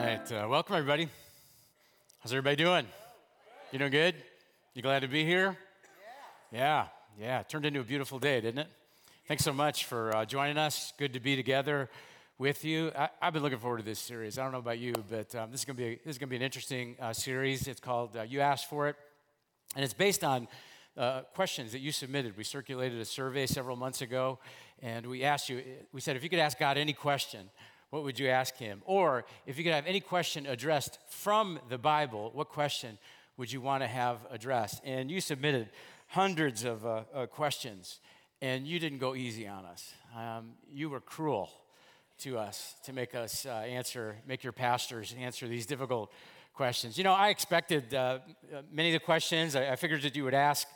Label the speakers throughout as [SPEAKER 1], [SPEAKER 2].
[SPEAKER 1] right. Uh, welcome, everybody. How's everybody doing? You doing good? You glad to be here? Yeah. Yeah. Turned into a beautiful day, didn't it? Thanks so much for uh, joining us. Good to be together with you. I, have been looking forward to this series. I don't know about you, but um, this is going to be this is going to be an interesting uh, series. It's called uh, "You Asked for It," and it's based on uh, questions that you submitted. We circulated a survey several months ago, and we asked you. We said if you could ask God any question what would you ask him? Or if you could have any question addressed from the Bible, what question would you want to have addressed? And you submitted hundreds of uh, uh, questions, and you didn't go easy on us. Um, you were cruel to us to make us uh, answer, make your pastors answer these difficult questions. You know, I expected uh, many of the questions, I, I figured that you would ask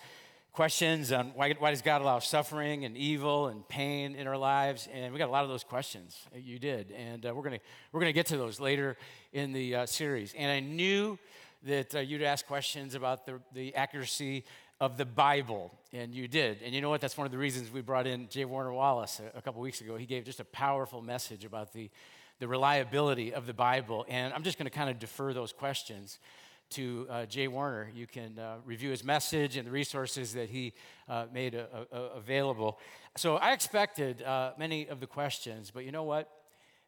[SPEAKER 1] questions on why, why, does God allow suffering and evil and pain in our lives? And we got a lot of those questions. You did, and uh, we're gonna we're gonna get to those later in the uh, series. And I knew that uh, you'd ask questions about the the accuracy of the Bible, and you did. And you know what? That's one of the reasons we brought in J. Warner Wallace a, a couple weeks ago. He gave just a powerful message about the the reliability of the Bible. And I'm just going to kind of defer those questions to uh, J. Warner. You can uh, review his message and the resources that he uh, made a, a, available. So I expected uh, many of the questions, but you know what?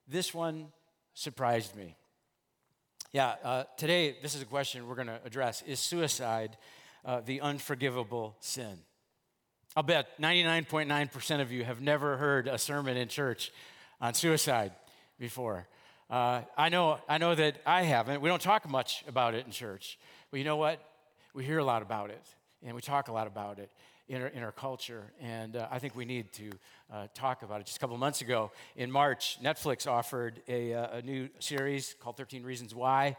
[SPEAKER 1] This one surprised me. Yeah, uh, today, this is a question we're going to address Is suicide uh, the unforgivable sin? I'll bet 99.9% of you have never heard a sermon in church on suicide before. Uh, I, know, I know that I haven't. We don't talk much about it in church. But you know what? We hear a lot about it, and we talk a lot about it in our, in our culture. And uh, I think we need to uh, talk about it. Just a couple months ago, in March, Netflix offered a, uh, a new series called 13 Reasons Why.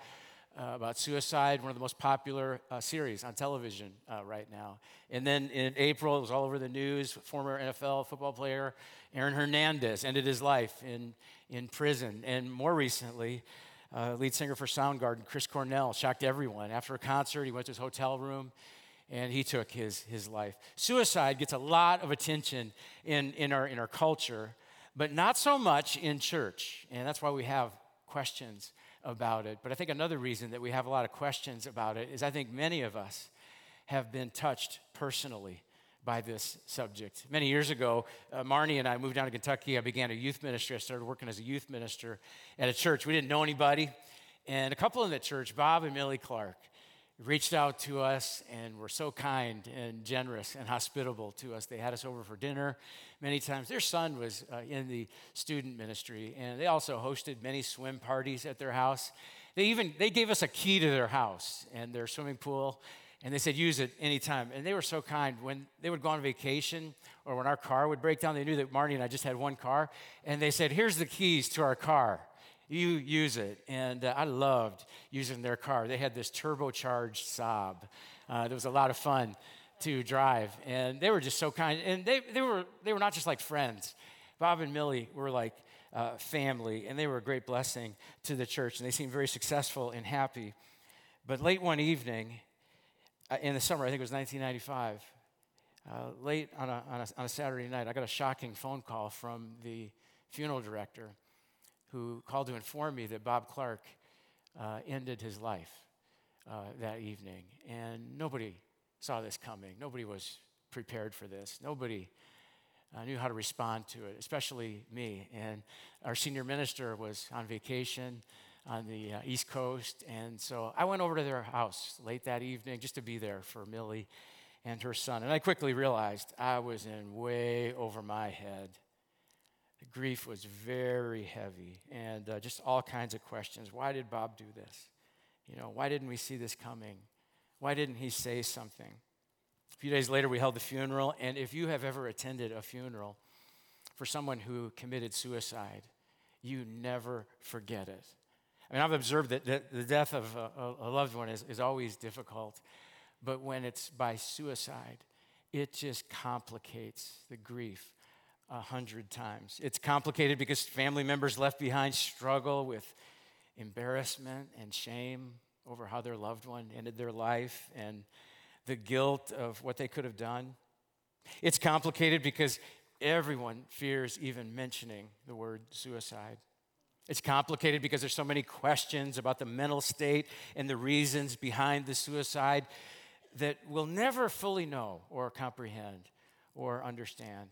[SPEAKER 1] Uh, about suicide, one of the most popular uh, series on television uh, right now. And then in April, it was all over the news. Former NFL football player Aaron Hernandez ended his life in, in prison. And more recently, uh, lead singer for Soundgarden, Chris Cornell, shocked everyone. After a concert, he went to his hotel room and he took his, his life. Suicide gets a lot of attention in, in, our, in our culture, but not so much in church. And that's why we have questions about it. But I think another reason that we have a lot of questions about it is I think many of us have been touched personally by this subject. Many years ago, uh, Marnie and I moved down to Kentucky. I began a youth ministry. I started working as a youth minister at a church. We didn't know anybody. And a couple in the church, Bob and Millie Clark, reached out to us and were so kind and generous and hospitable to us. They had us over for dinner many times. Their son was uh, in the student ministry, and they also hosted many swim parties at their house. They even they gave us a key to their house and their swimming pool and they said, use it anytime. And they were so kind. When they would go on vacation or when our car would break down, they knew that Marty and I just had one car. And they said, here's the keys to our car. You use it. And uh, I loved using their car. They had this turbocharged Saab. Uh, it was a lot of fun to drive. And they were just so kind. And they, they, were, they were not just like friends. Bob and Millie were like uh, family, and they were a great blessing to the church. And they seemed very successful and happy. But late one evening, uh, in the summer, I think it was 1995, uh, late on a, on, a, on a Saturday night, I got a shocking phone call from the funeral director who called to inform me that Bob Clark uh, ended his life uh, that evening. And nobody saw this coming. Nobody was prepared for this. Nobody uh, knew how to respond to it, especially me. And our senior minister was on vacation on the uh, East Coast. And so I went over to their house late that evening just to be there for Millie and her son. And I quickly realized I was in way over my head. Grief was very heavy and uh, just all kinds of questions. Why did Bob do this? You know, why didn't we see this coming? Why didn't he say something? A few days later, we held the funeral. And if you have ever attended a funeral for someone who committed suicide, you never forget it. I mean, I've observed that the death of a, a loved one is, is always difficult, but when it's by suicide, it just complicates the grief a hundred times. It's complicated because family members left behind struggle with embarrassment and shame over how their loved one ended their life and the guilt of what they could have done. It's complicated because everyone fears even mentioning the word suicide. It's complicated because there's so many questions about the mental state and the reasons behind the suicide that we'll never fully know or comprehend or understand.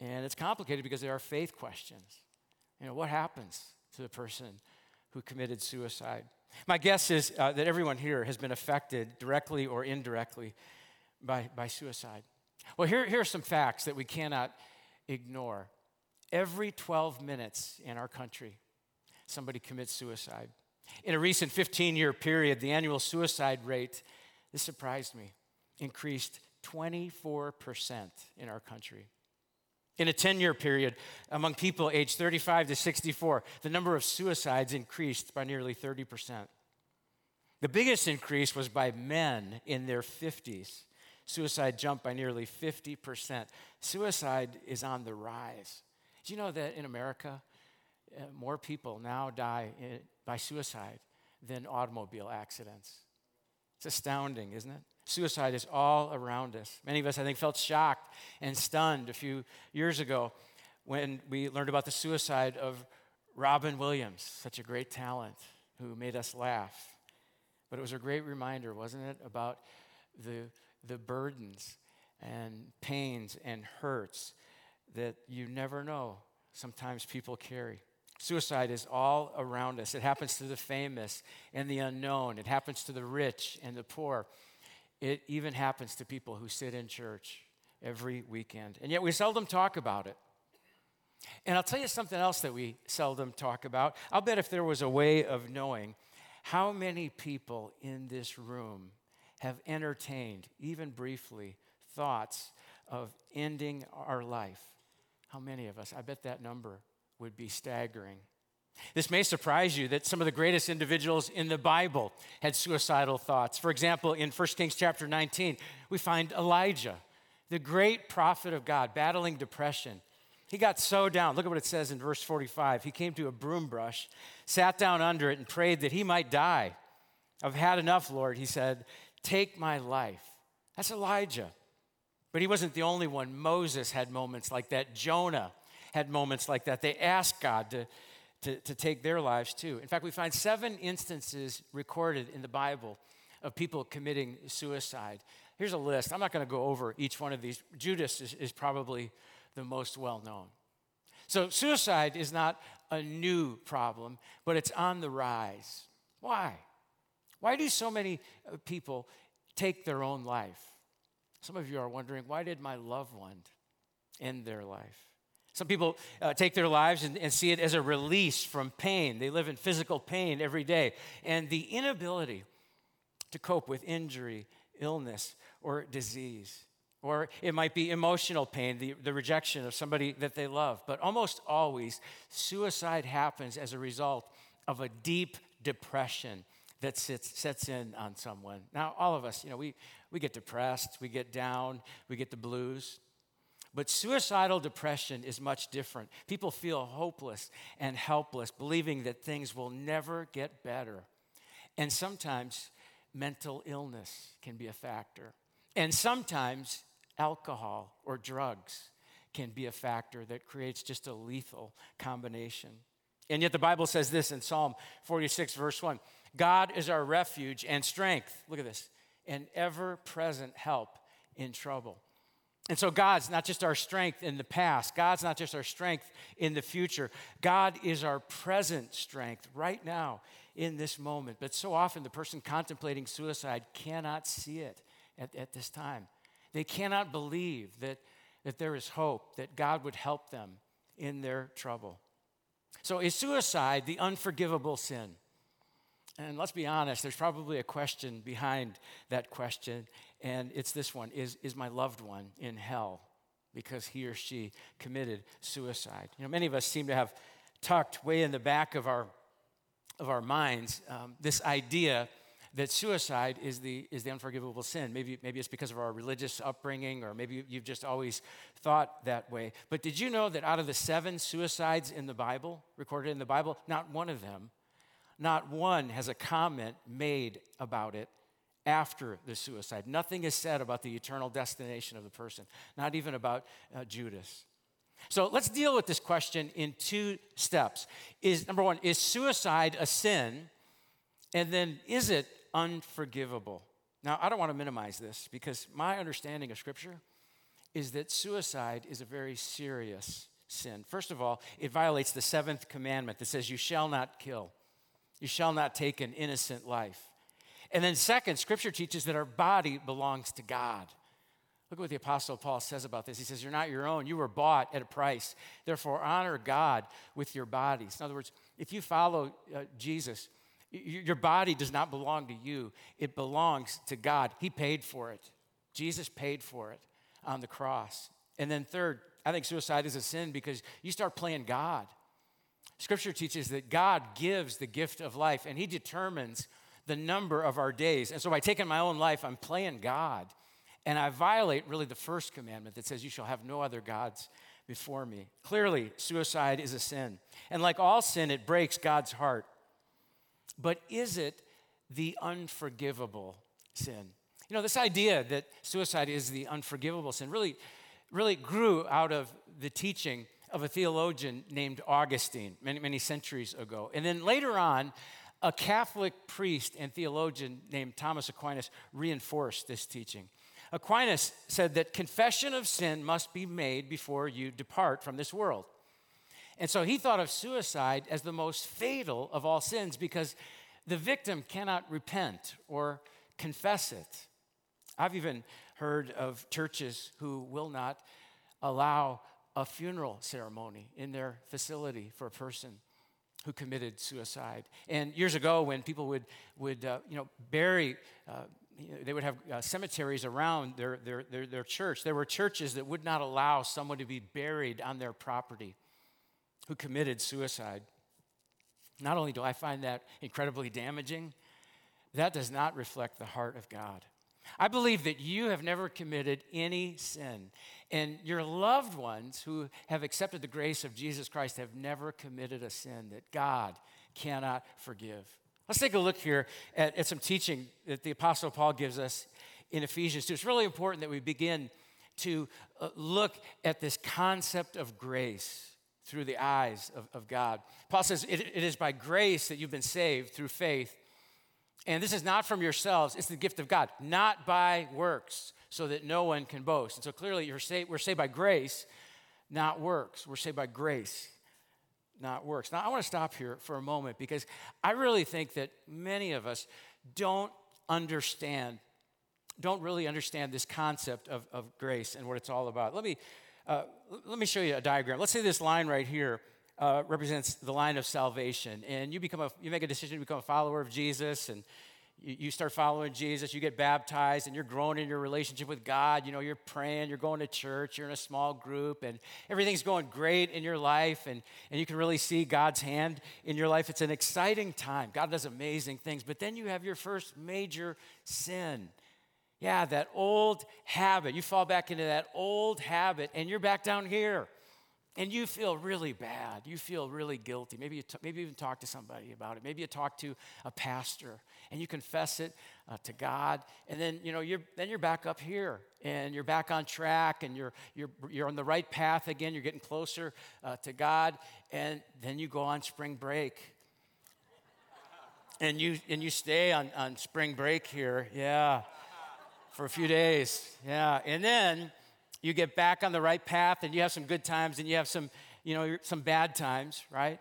[SPEAKER 1] And it's complicated because there are faith questions. You know, what happens to the person who committed suicide? My guess is uh, that everyone here has been affected directly or indirectly by, by suicide. Well, here, here are some facts that we cannot ignore. Every 12 minutes in our country, somebody commits suicide. In a recent 15 year period, the annual suicide rate, this surprised me, increased 24% in our country. In a 10 year period, among people aged 35 to 64, the number of suicides increased by nearly 30%. The biggest increase was by men in their 50s. Suicide jumped by nearly 50%. Suicide is on the rise. Do you know that in America, uh, more people now die by suicide than automobile accidents? It's astounding, isn't it? Suicide is all around us. Many of us, I think, felt shocked and stunned a few years ago when we learned about the suicide of Robin Williams, such a great talent who made us laugh. But it was a great reminder, wasn't it, about the, the burdens and pains and hurts that you never know sometimes people carry. Suicide is all around us. It happens to the famous and the unknown, it happens to the rich and the poor. It even happens to people who sit in church every weekend. And yet we seldom talk about it. And I'll tell you something else that we seldom talk about. I'll bet if there was a way of knowing how many people in this room have entertained, even briefly, thoughts of ending our life, how many of us? I bet that number would be staggering. This may surprise you that some of the greatest individuals in the Bible had suicidal thoughts. For example, in 1 Kings chapter 19, we find Elijah, the great prophet of God, battling depression. He got so down. Look at what it says in verse 45. He came to a broom brush, sat down under it, and prayed that he might die. I've had enough, Lord, he said. Take my life. That's Elijah. But he wasn't the only one. Moses had moments like that. Jonah had moments like that. They asked God to, to, to take their lives too. In fact, we find seven instances recorded in the Bible of people committing suicide. Here's a list. I'm not going to go over each one of these. Judas is, is probably the most well known. So, suicide is not a new problem, but it's on the rise. Why? Why do so many uh, people take their own life? Some of you are wondering, why did my loved one end their life? Some people uh, take their lives and, and, see it as a release from pain. They live in physical pain every day. And the inability to cope with injury, illness, or disease. Or it might be emotional pain, the, the rejection of somebody that they love. But almost always, suicide happens as a result of a deep depression that sits, sets in on someone. Now, all of us, you know, we, we get depressed, we get down, we get the blues. But suicidal depression is much different. People feel hopeless and helpless, believing that things will never get better. And sometimes mental illness can be a factor. And sometimes alcohol or drugs can be a factor that creates just a lethal combination. And yet the Bible says this in Psalm 46, verse 1 God is our refuge and strength. Look at this, an ever present help in trouble. And so, God's not just our strength in the past, God's not just our strength in the future. God is our present strength right now in this moment. But so often, the person contemplating suicide cannot see it at, at this time. They cannot believe that, that there is hope, that God would help them in their trouble. So, is suicide the unforgivable sin? And let's be honest, there's probably a question behind that question, and it's this one is, is my loved one in hell because he or she committed suicide? You know, many of us seem to have tucked way in the back of our, of our minds um, this idea that suicide is the, is the unforgivable sin. Maybe, maybe it's because of our religious upbringing, or maybe you've just always thought that way. But did you know that out of the seven suicides in the Bible, recorded in the Bible, not one of them not one has a comment made about it after the suicide. Nothing is said about the eternal destination of the person, not even about uh, Judas. So let's deal with this question in two steps. Is number one, is suicide a sin? And then is it unforgivable? Now, I don't want to minimize this because my understanding of Scripture is that suicide is a very serious sin. First of all, it violates the seventh commandment that says, You shall not kill, you shall not take an innocent life. And then, second, Scripture teaches that our body belongs to God. Look at what the Apostle Paul says about this. He says, You're not your own. You were bought at a price. Therefore, honor God with your bodies. In other words, if you follow uh, Jesus, your body does not belong to you, it belongs to God. He paid for it. Jesus paid for it on the cross. And then, third, I think suicide is a sin because you start playing God. Scripture teaches that God gives the gift of life and He determines the number of our days. And so by taking my own life, I'm playing God. And I violate really the first commandment that says, You shall have no other gods before me. Clearly, suicide is a sin. And like all sin, it breaks God's heart. But is it the unforgivable sin? You know, this idea that suicide is the unforgivable sin really, really grew out of the teaching of a theologian named Augustine many, many centuries ago. And then later on, a Catholic priest and theologian named Thomas Aquinas reinforced this teaching. Aquinas said that confession of sin must be made before you depart from this world. And so he thought of suicide as the most fatal of all sins because the victim cannot repent or confess it. I've even heard of churches who will not allow a funeral ceremony in their facility for a person who committed suicide. And years ago, when people would, would uh, you know, bury, uh, they would have uh, cemeteries around their, their, their, their church. There were churches that would not allow someone to be buried on their property who committed suicide. Not only do I find that incredibly damaging, that does not reflect the heart of God. I believe that you have never committed any sin, and your loved ones who have accepted the grace of Jesus Christ have never committed a sin that God cannot forgive. Let's take a look here at, at some teaching that the Apostle Paul gives us in Ephesians 2. It's really important that we begin to uh, look at this concept of grace through the eyes of, of God. Paul says, it, it is by grace that you've been saved through faith. And this is not from yourselves, it's the gift of God, not by works, so that no one can boast. And so clearly, you're saved, we're saved by grace, not works. We're saved by grace, not works. Now, I want to stop here for a moment because I really think that many of us don't understand, don't really understand this concept of, of grace and what it's all about. Let me uh, let me show you a diagram. Let's say this line right here uh, represents the line of salvation, and you become a, you make a decision to become a follower of Jesus, and you, you start following Jesus. You get baptized, and you're growing in your relationship with God. You know, you're praying, you're going to church, you're in a small group, and everything's going great in your life, and and you can really see God's hand in your life. It's an exciting time. God does amazing things, but then you have your first major sin yeah, that old habit. You fall back into that old habit and you're back down here. And you feel really bad. You feel really guilty. Maybe you t- maybe even talk to somebody about it. Maybe you talk to a pastor and you confess it uh, to God. And then you know you're then you're back up here and you're back on track and you're you're you're on the right path again. You're getting closer uh, to God. And then you go on spring break. And you and you stay on, on spring break here. Yeah for a few days. Yeah. And then you get back on the right path and you have some good times and you have some, you know, some bad times, right?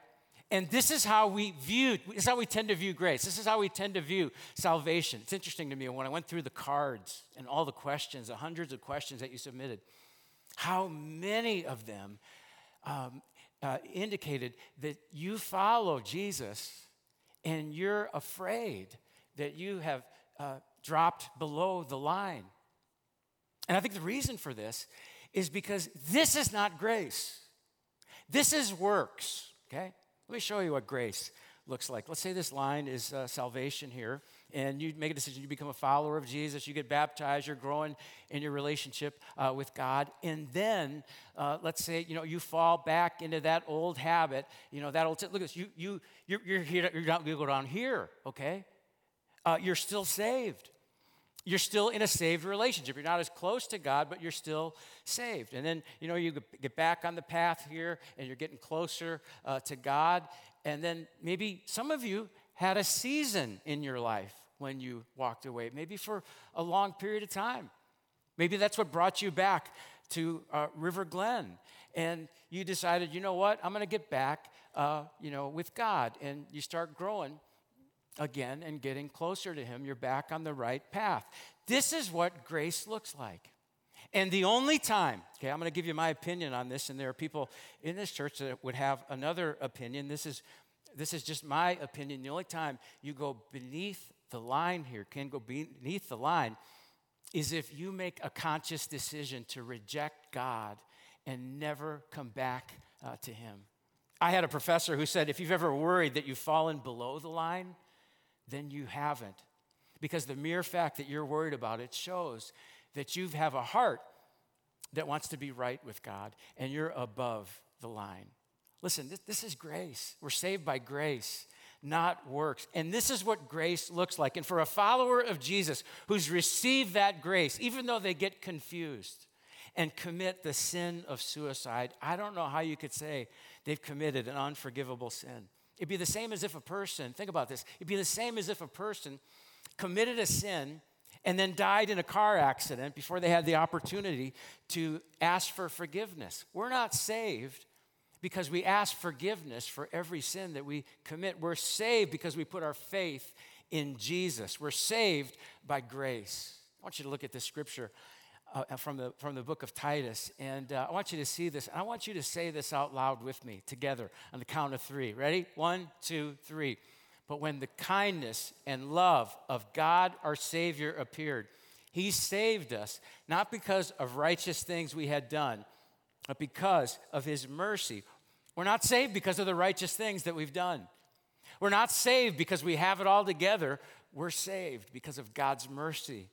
[SPEAKER 1] And this is how we view, this is how we tend to view grace. This is how we tend to view salvation. It's interesting to me when I went through the cards and all the questions, the hundreds of questions that you submitted, how many of them um, uh, indicated that you follow Jesus and you're afraid that you have uh, dropped below the line. And I think the reason for this is because this is not grace. This is works, okay? Let me show you what grace looks like. Let's say this line is uh, salvation here, and you make a decision, you become a follower of Jesus, you get baptized, you're growing in your relationship uh, with God, and then uh, let's say you know you fall back into that old habit, you know that old. Look at this, you you you're, you're here, you're not, you go down here, okay? Uh, you're still saved. You're still in a saved relationship. You're not as close to God, but you're still saved. And then, you know, you get back on the path here and you're getting closer uh, to God. And then maybe some of you had a season in your life when you walked away, maybe for a long period of time. Maybe that's what brought you back to uh, River Glen. And you decided, you know what, I'm going to get back, uh, you know, with God. And you start growing again and getting closer to Him, you're back on the right path. This is what grace looks like. And the only time, okay, I'm going to give you my opinion on this, and there are people in this church that would have another opinion. This is, this is just my opinion. The only time you go beneath the line here, can go beneath the line, is if you make a conscious decision to reject God and never come back uh, to Him. I had a professor who said if you've ever worried that you've fallen below the line, then you haven't. Because the mere fact that you're worried about it shows that you have a heart that wants to be right with God and you're above the line. Listen, this, this, is grace. We're saved by grace, not works. And this is what grace looks like. And for a follower of Jesus who's received that grace, even though they get confused and commit the sin of suicide, I don't know how you could say they've committed an unforgivable sin. It'd be the same as if a person, think about this, it'd be the same as if a person committed a sin and then died in a car accident before they had the opportunity to ask for forgiveness. We're not saved because we ask forgiveness for every sin that we commit. We're saved because we put our faith in Jesus. We're saved by grace. I want you to look at this scripture uh, uh, from, the, from the book of Titus. And uh, I want you to see this. And I want you to say this out loud with me together on the count of three. Ready? One, two, three. But when the kindness and love of God our Savior appeared, He saved us, not because of righteous things we had done, but because of His mercy. We're not saved because of the righteous things that we've done. We're not saved because we have it all together. We're saved because of God's mercy.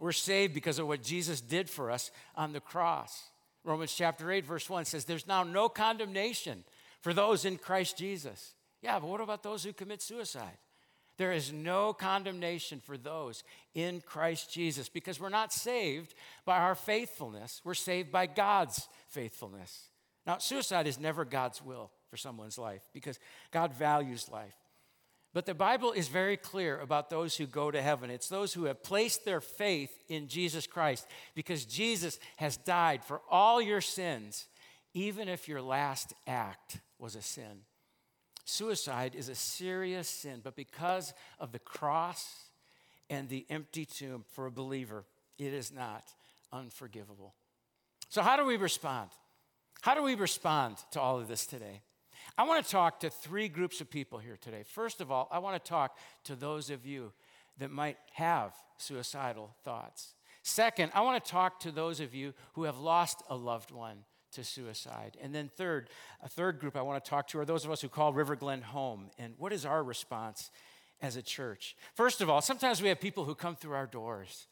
[SPEAKER 1] We're saved because of what Jesus did for us on the cross. Romans chapter 8, verse 1 says, There's now no condemnation for those in Christ Jesus. Yeah, but what about those who commit suicide? There is no condemnation for those in Christ Jesus because we're not saved by our faithfulness, we're saved by God's faithfulness. Now, suicide is never God's will for someone's life because God values life. But the Bible is very clear about those who go to heaven. It's those who have placed their faith in Jesus Christ because Jesus has died for all your sins, even if your last act was a sin. Suicide is a serious sin, but because of the cross and the empty tomb for a believer, it is not unforgivable. So, how do we respond? How do we respond to all of this today? I want to talk to three groups of people here today. First of all, I want to talk to those of you that might have suicidal thoughts. Second, I want to talk to those of you who have lost a loved one to suicide. And then third, a third group I want to talk to are those of us who call River Glen home. And what is our response as a church? First of all, sometimes we have people who come through our doors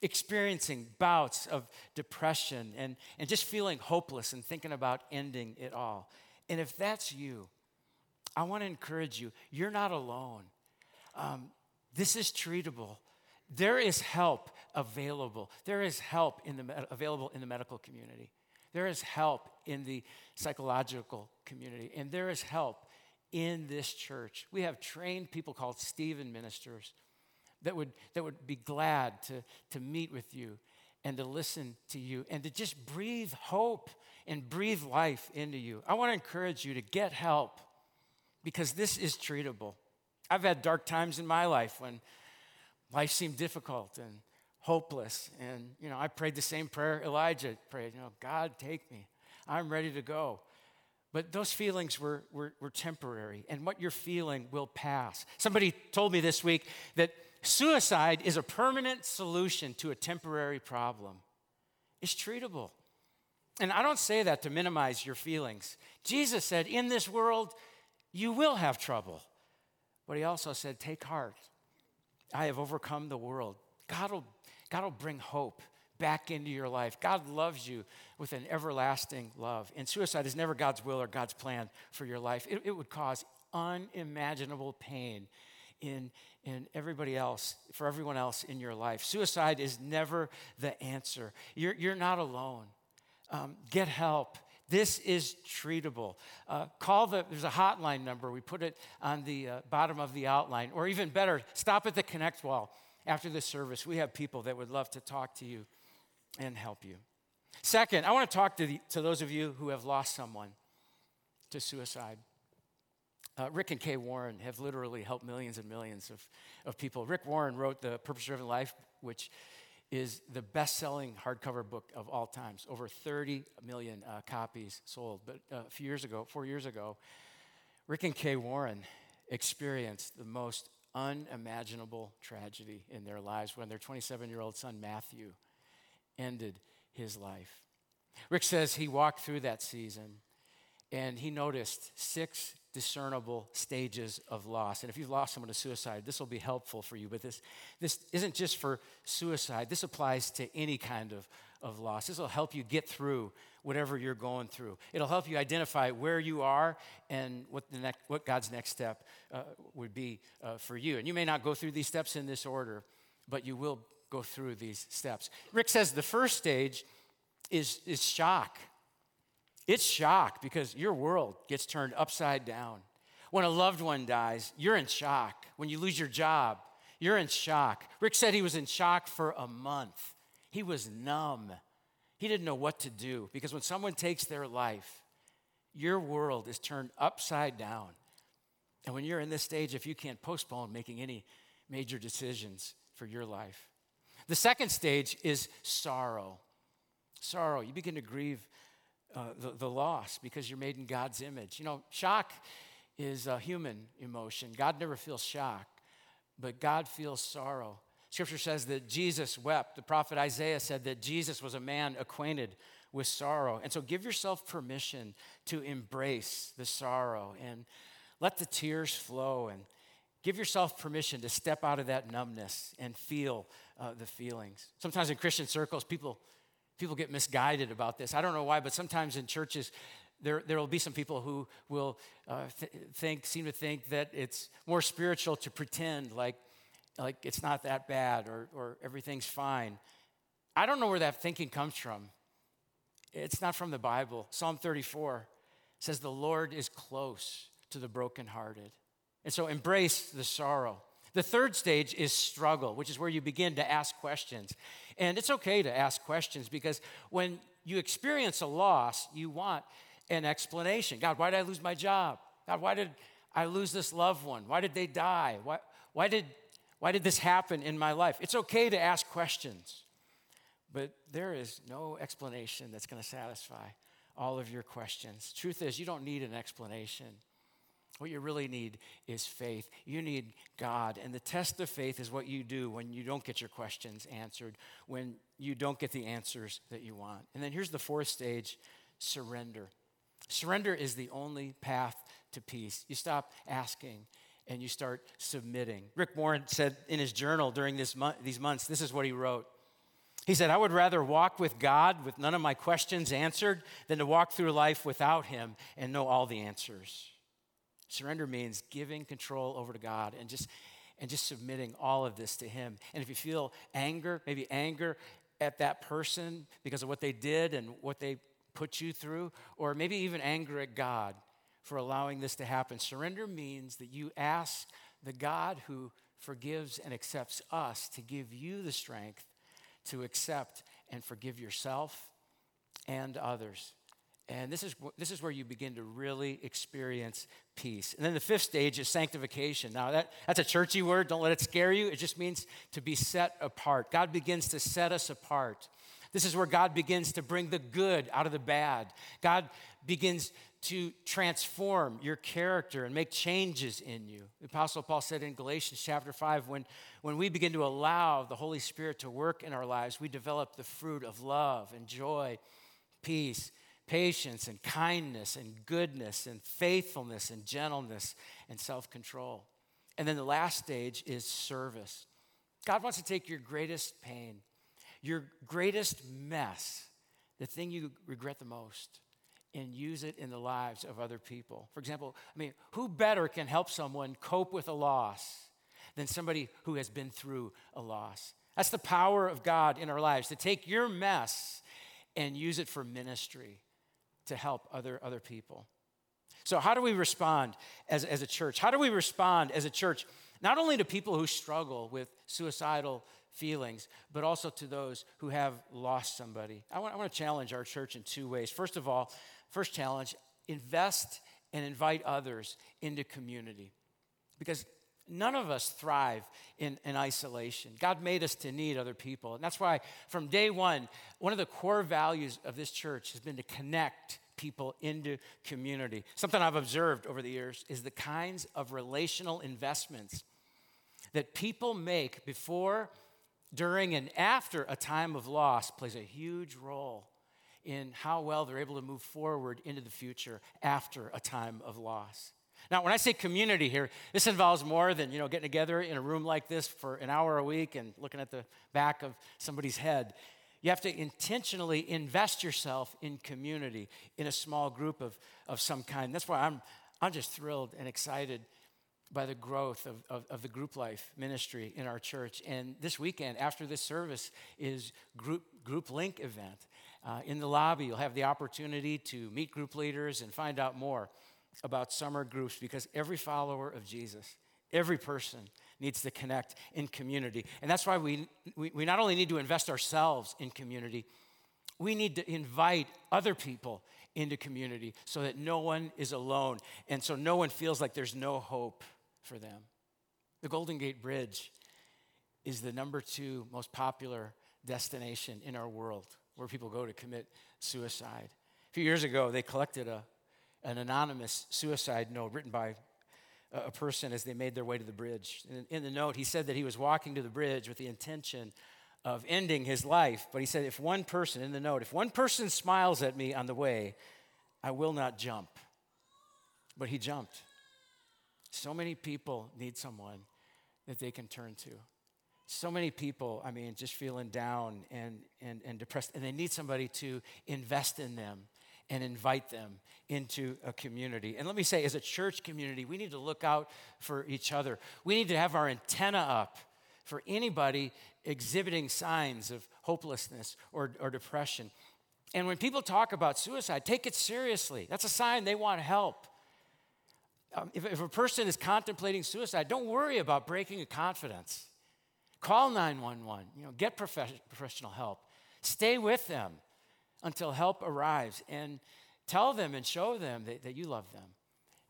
[SPEAKER 1] experiencing bouts of depression and, and just feeling hopeless and thinking about ending it all. And if that's you, I want to encourage you you're not alone. Um, this is treatable. There is help available. There is help in the, available in the medical community. There is help in the psychological community. And there is help in this church. We have trained people called Stephen ministers that would, that would be glad to, to meet with you and to listen to you and to just breathe hope and breathe life into you. I want to encourage you to get help because this is treatable. I've had dark times in my life when life seemed difficult and hopeless. And, you know, I prayed the same prayer Elijah prayed, you know, God, take me. I'm ready to go. But those feelings were, were, were temporary, and what you're feeling will pass. Somebody told me this week that suicide is a permanent solution to a temporary problem. It's treatable. And I don't say that to minimize your feelings. Jesus said, In this world, you will have trouble. But he also said, Take heart. I have overcome the world. God will, God will bring hope back into your life. God loves you with an everlasting love. And suicide is never God's will or God's plan for your life, it, it would cause unimaginable pain in, in everybody else, for everyone else in your life. Suicide is never the answer. You're, you're not alone. Um, get help. This is treatable. Uh, call the, there's a hotline number. We put it on the uh, bottom of the outline. Or even better, stop at the Connect wall after the service. We have people that would love to talk to you and help you. Second, I want to talk to, the, to those of you who have lost someone to suicide. Uh, Rick and Kay Warren have literally helped millions and millions of, of people. Rick Warren wrote The Purpose Driven Life, which is the best selling hardcover book of all times. Over 30 million uh, copies sold. But uh, a few years ago, four years ago, Rick and Kay Warren experienced the most unimaginable tragedy in their lives when their 27 year old son, Matthew, ended his life. Rick says he walked through that season and he noticed six discernible stages of loss. And if you've lost someone to suicide, this will be helpful for you. But this, this isn't just for suicide, this applies to any kind of, of loss. This will help you get through whatever you're going through. It'll help you identify where you are and what, the next, what God's next step uh, would be uh, for you. And you may not go through these steps in this order, but you will go through these steps. Rick says the first stage is, is shock. It's shock because your world gets turned upside down. When a loved one dies, you're in shock. When you lose your job, you're in shock. Rick said he was in shock for a month. He was numb. He didn't know what to do because when someone takes their life, your world is turned upside down. And when you're in this stage, if you can't postpone making any major decisions for your life, the second stage is sorrow. Sorrow. You begin to grieve uh, the, the loss because you're made in God's image. You know, shock is a human emotion. God never feels shock, but God feels sorrow. Scripture says that Jesus wept. The prophet Isaiah said that Jesus was a man acquainted with sorrow. And so give yourself permission to embrace the sorrow and let the tears flow and give yourself permission to step out of that numbness and feel uh, the feelings. Sometimes in Christian circles, people people get misguided about this. I don't know why, but sometimes in churches, there, there will be some people who will uh, th- think, seem to think that it's more spiritual to pretend like, like it's not that bad or, or everything's fine. I don't know where that thinking comes from. It's not from the Bible. Psalm 34 says, The Lord is close to the brokenhearted. And so embrace the sorrow. The third stage is struggle, which is where you begin to ask questions. And it's okay to ask questions because when you experience a loss, you want an explanation. God, why did I lose my job? God, why did I lose this loved one? Why did they die? Why, why, did, why did this happen in my life? It's okay to ask questions, but there is no explanation that's going to satisfy all of your questions. Truth is, you don't need an explanation. What you really need is faith. You need God. And the test of faith is what you do when you don't get your questions answered, when you don't get the answers that you want. And then here's the fourth stage surrender. Surrender is the only path to peace. You stop asking and you start submitting. Rick Warren said in his journal during this these months, this is what he wrote. He said, I would rather walk with God with none of my questions answered than to walk through life without Him and know all the answers. Surrender means giving control over to God and just and just submitting all of this to him. And if you feel anger, maybe anger at that person because of what they did and what they put you through, or maybe even anger at God for allowing this to happen. Surrender means that you ask the God who forgives and accepts us to give you the strength to accept and forgive yourself and others. And this is, this is where you begin to really experience peace. And then the fifth stage is sanctification. Now, that, that's a churchy word. Don't let it scare you. It just means to be set apart. God begins to set us apart. This is where God begins to bring the good out of the bad. God begins to transform your character and make changes in you. The Apostle Paul said in Galatians chapter 5 when, when we begin to allow the Holy Spirit to work in our lives, we develop the fruit of love and joy, peace, patience and kindness and goodness and faithfulness and gentleness and self control. And then the last stage is service. God wants to take your greatest pain, your greatest mess, the thing you regret the most, and use it in the lives of other people. For example, I mean, who better can help someone cope with a loss than somebody who has been through a loss. That's the power of God in our lives to take your mess and use it for ministry to help other, other people. So, how do we respond as, as a church? How do we respond as a church, not only to people who struggle with suicidal feelings, but also to those who have lost somebody? I want, I want to challenge our church in two ways. First of all, first challenge invest and invite others into community. Because none of us thrive in, in, isolation. God made us to need other people. And that's why, from day one, one of the core values of this church has been to connect people into community. Something I've observed over the years is the kinds of relational investments that people make before, during, and after a time of loss plays a huge role in how well they're able to move forward into the future after a time of loss. Now, when I say community here, this involves more than, you know, getting together in a room like this for an hour a week and looking at the back of somebody's head. You have to intentionally invest yourself in community, in a small group of, of some kind. That's why I'm, I'm just thrilled and excited by the growth of, of, of, the group life ministry in our church. And this weekend, after this service, is group, group link event. Uh, in the lobby, you'll have the opportunity to meet group leaders and find out more about summer groups because every follower of Jesus, every person needs to connect in community. And that's why we, we, we not only need to invest ourselves in community, we need to invite other people into community so that no one is alone and so no one feels like there's no hope for them. The Golden Gate Bridge is the number two most popular destination in our world where people go to commit suicide. A few years ago, they collected a, an anonymous suicide note written by a person as they made their way to the bridge. In, the note, he said that he was walking to the bridge with the intention of ending his life, but he said, if one person, in the note, if one person smiles at me on the way, I will not jump. But he jumped. So many people need someone that they can turn to. So many people, I mean, just feeling down and, and, and depressed, and they need somebody to invest in them and invite them into a community. And let me say, as a church community, we need to look out for each other. We need to have our antenna up for anybody exhibiting signs of hopelessness or, or depression. And when people talk about suicide, take it seriously. That's a sign they want help. Um, if, if a person is contemplating suicide, don't worry about breaking a confidence. Call 911, you know, get professional help. Stay with them until help arrives and tell them and show them that, that you love them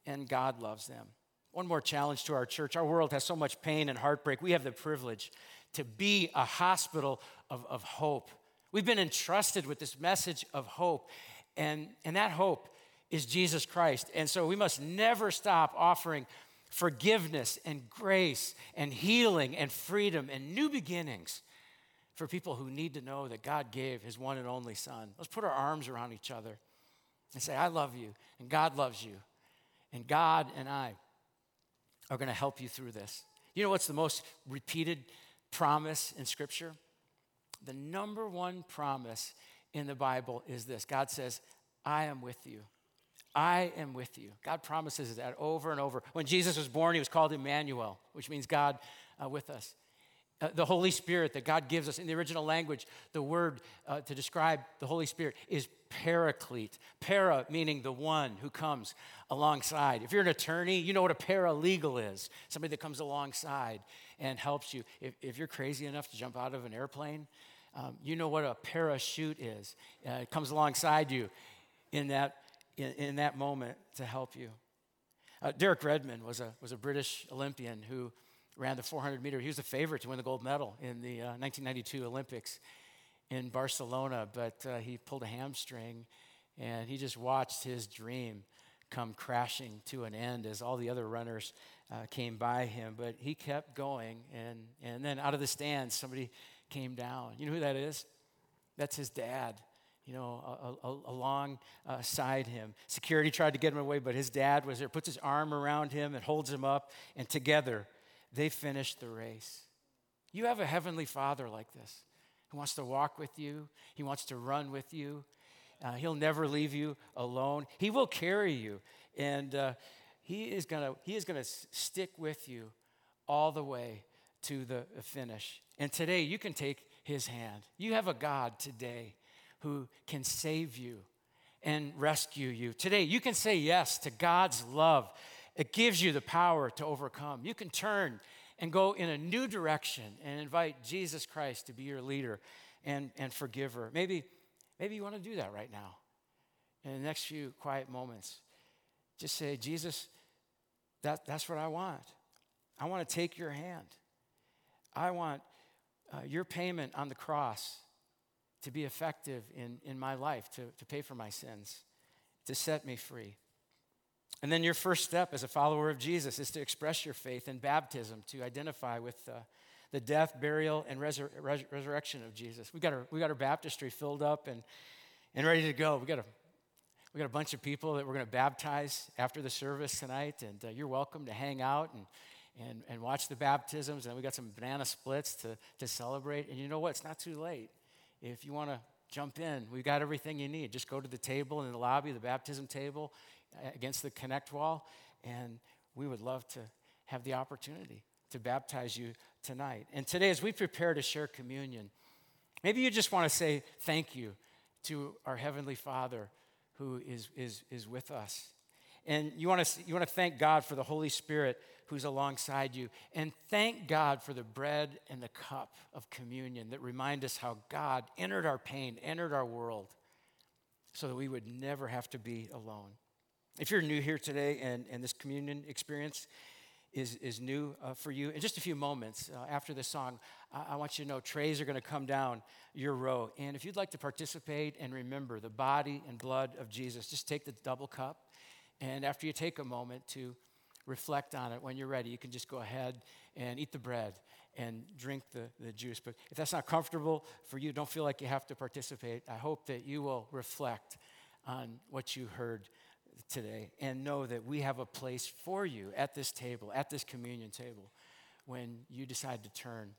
[SPEAKER 1] and God loves them. One more challenge to our church. Our world has so much pain and heartbreak. We have the privilege to be a hospital of, of hope. We've been entrusted with this message of hope, and, and that hope is Jesus Christ. And so we must never stop offering forgiveness and grace and healing and freedom and new beginnings for people who need to know that God gave his one and only Son. Let's put our arms around each other and say, I love you, and God loves you, and God and I are going to help you through this. You know what's the most repeated promise in Scripture? The number one promise in the Bible is this God says, I am with you. I am with you. God promises that over and over. When Jesus was born, he was called Emmanuel, which means God uh, with us. Uh, the Holy Spirit that God gives us in the original language, the word uh, to describe the Holy Spirit is paraclete. Para meaning the one who comes alongside. If you're an attorney, you know what a paralegal is somebody that comes alongside and helps you. If, if you're crazy enough to jump out of an airplane, um, you know what a parachute is. Uh, it comes alongside you in that, in, in that moment to help you. Uh, Derek Redmond was a, was a British Olympian who ran the 400 meter. He was a favorite to win the gold medal in the uh, 1992 Olympics in Barcelona, but uh, he pulled a hamstring and he just watched his dream come crashing to an end as all the other runners uh, came by him. But he kept going, and, and then out of the stands, somebody came down. You know who that is? That's his dad you know, alongside him. Security tried to get him away, but his dad was there, puts his arm around him and holds him up, and together they finished the race. You have a heavenly father like this who wants to walk with you, he wants to run with you. Uh, he'll never leave you alone. He will carry you, and uh, he is gonna he is gonna stick with you all the way to the finish. And today you can take his hand. You have a God today who can save you and rescue you. Today you can say yes to God's love. It gives you the power to overcome. You can turn and go in a new direction and invite Jesus Christ to be your leader and, and forgiver. Maybe, maybe you want to do that right now. In the next few quiet moments, just say, Jesus, that, that's what I want. I want to take your hand. I want uh, your payment on the cross to be effective in, in my life, to, to pay for my sins, to set me free. And then your first step as a follower of Jesus is to express your faith in baptism, to identify with uh, the death, burial, and resur- res- resurrection of Jesus. We got our, we got our baptistry filled up and, and ready to go. We got a, we got a bunch of people that we're going to baptize after the service tonight, and uh, you're welcome to hang out and, and, and watch the baptisms. And we got some banana splits to, to celebrate. And you know what? It's not too late. If you want to jump in, We've got everything you need. Just go to the table in the lobby, the baptism table against the connect wall, and we would love to have the opportunity to baptize you tonight. And today, as we prepare to share communion, maybe you just want to say thank you to our Heavenly Father who is, is, is with us. And you want, to, you want to thank God for the Holy Spirit who's alongside you. And thank God for the bread and the cup of communion that remind us how God entered our pain, entered our world, so that we would never have to be alone. If you're new here today and, and this communion experience is, is new uh, for you, in just a few moments uh, after the song, I, I want you to know trays are going to come down your row. And if you'd like to participate and remember the body and blood of Jesus, just take the double cup. And after you take a moment to reflect on it, when you're ready, you can just go ahead and eat the bread and drink the, the juice. But if that's not comfortable for you, don't feel like you have to participate. I hope that you will reflect on what you heard today and know that we have a place for you at this table, at this communion table, when you decide to turn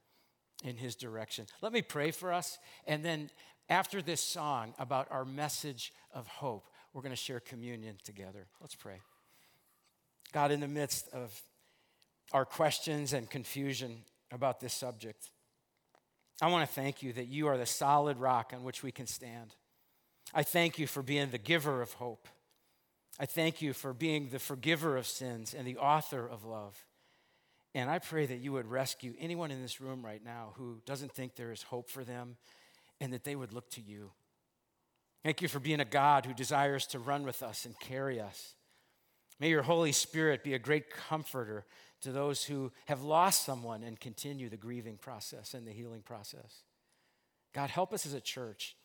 [SPEAKER 1] in His direction. Let me pray for us, and then after this song about our message of hope, we're going to share communion together. Let's pray. God, in the midst of our questions and confusion about this subject, I want to thank you that you are the solid rock on which we can stand. I thank you for being the giver of hope. I thank you for being the forgiver of sins and the author of love. And I pray that you would rescue anyone in this room right now who doesn't think there is hope for them and that they would look to you. Thank you for being a God who desires to run with us and carry us. May your Holy Spirit be a great comforter to those who have lost someone and continue the grieving process and the healing process. God, help us as a church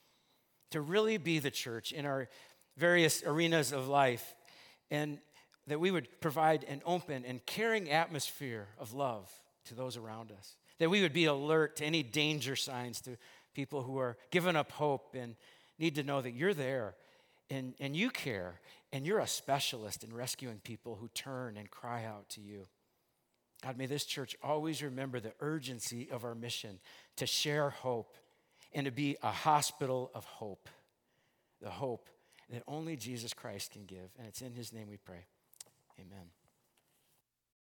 [SPEAKER 1] to really be the church in our various arenas of life, and that we would provide an open and caring atmosphere of love to those around us. That we would be alert to any danger signs to people who are giving up hope and need to know that you're there and, and you care and you're a specialist in rescuing people who turn and cry out to you. God, may this church always remember the urgency of our mission to share hope and to be a hospital of hope. The hope that only Jesus Christ can give. And it's in his name we pray. Amen.